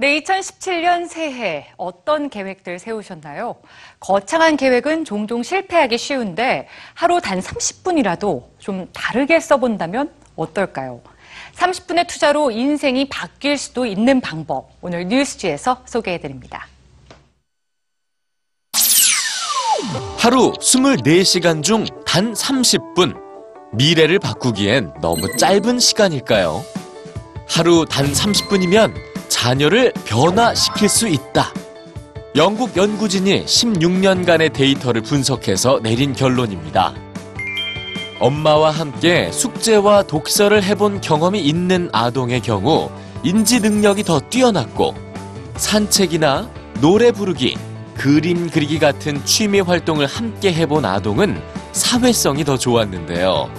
네, 2017년 새해 어떤 계획들 세우셨나요? 거창한 계획은 종종 실패하기 쉬운데 하루 단 30분이라도 좀 다르게 써본다면 어떨까요? 30분의 투자로 인생이 바뀔 수도 있는 방법 오늘 뉴스지에서 소개해드립니다. 하루 24시간 중 단 30분. 미래를 바꾸기엔 너무 짧은 시간일까요? 하루 단 30분이면 자녀를 변화시킬 수 있다. 영국 연구진이 16년간의 데이터를 분석해서 내린 결론입니다. 엄마와 함께 숙제와 독서를 해본 경험이 있는 아동의 경우 인지 능력이 더 뛰어났고 산책이나 노래 부르기, 그림 그리기 같은 취미 활동을 함께 해본 아동은 사회성이 더 좋았는데요.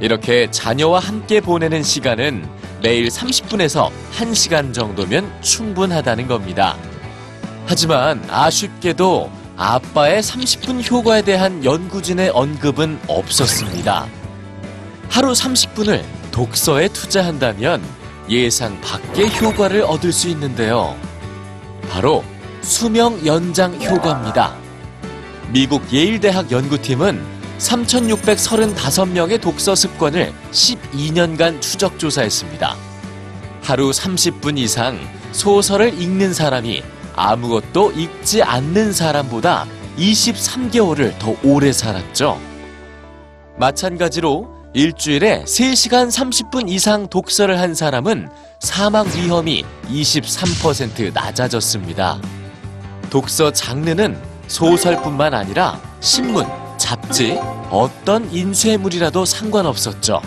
이렇게 자녀와 함께 보내는 시간은 매일 30분에서 1시간 정도면 충분하다는 겁니다. 하지만 아쉽게도 아빠의 30분 효과에 대한 연구진의 언급은 없었습니다. 하루 30분을 독서에 투자한다면 예상 밖의 효과를 얻을 수 있는데요. 바로 수명 연장 효과입니다. 미국 예일대학 연구팀은 3,635명의 독서 습관을 12년간 추적 조사했습니다. 하루 30분 이상 소설을 읽는 사람이 아무것도 읽지 않는 사람보다 23개월을 더 오래 살았죠. 마찬가지로 일주일에 3시간 30분 이상 독서를 한 사람은 사망 위험이 23% 낮아졌습니다. 독서 장르는 소설뿐만 아니라 신문, 잡지, 어떤 인쇄물이라도 상관없었죠.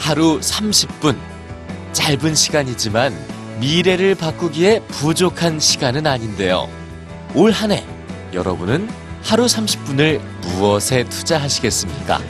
하루 30분. 짧은 시간이지만 미래를 바꾸기에 부족한 시간은 아닌데요. 올 한 해 여러분은 하루 30분을 무엇에 투자하시겠습니까?